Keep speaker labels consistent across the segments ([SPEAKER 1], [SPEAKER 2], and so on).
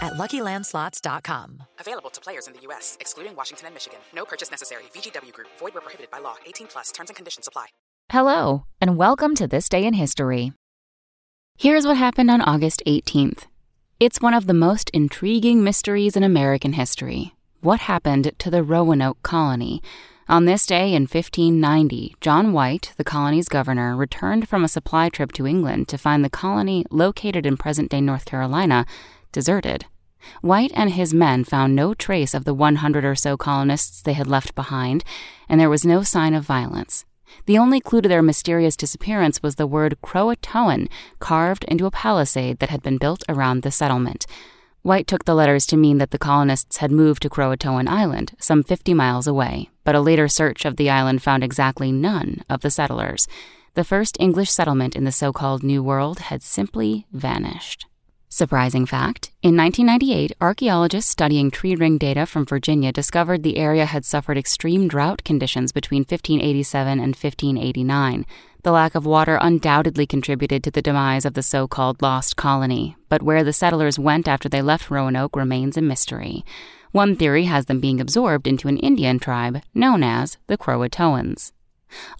[SPEAKER 1] at LuckyLandSlots.com.
[SPEAKER 2] Available to players in the U.S., excluding Washington and Michigan. No purchase necessary. VGW Group. Void where prohibited by law. 18 plus. Terms and conditions apply.
[SPEAKER 3] Hello, and welcome to This Day in History. Here's what happened on August 18th. It's one of the most intriguing mysteries in American history. What happened to the Roanoke colony? On this day in 1590, John White, the colony's governor, returned from a supply trip to England to find the colony, located in present day North Carolina, deserted. White and his men found no trace of the 100 or so colonists they had left behind, and there was no sign of violence. The only clue to their mysterious disappearance was the word Croatoan carved into a palisade that had been built around the settlement. White took the letters to mean that the colonists had moved to Croatoan Island, some 50 miles away, but a later search of the island found exactly none of the settlers. The first English settlement in the so called New World had simply vanished. Surprising fact in 1998, archaeologists studying tree ring data from Virginia discovered the area had suffered extreme drought conditions between 1587 and 1589. The lack of water undoubtedly contributed to the demise of the so called lost colony, but where the settlers went after they left Roanoke remains a mystery. One theory has them being absorbed into an Indian tribe known as the Croatoans.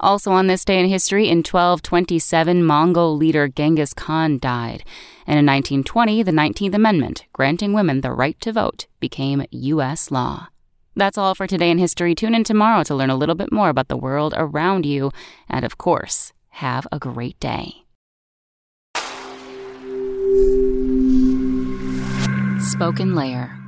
[SPEAKER 3] Also on this day in history, in 1227, Mongol leader Genghis Khan died. And in 1920, the 19th Amendment, granting women the right to vote, became U.S. law. That's all for today in history. Tune in tomorrow to learn a little bit more about the world around you. And of course, have a great day. Spoken Layer.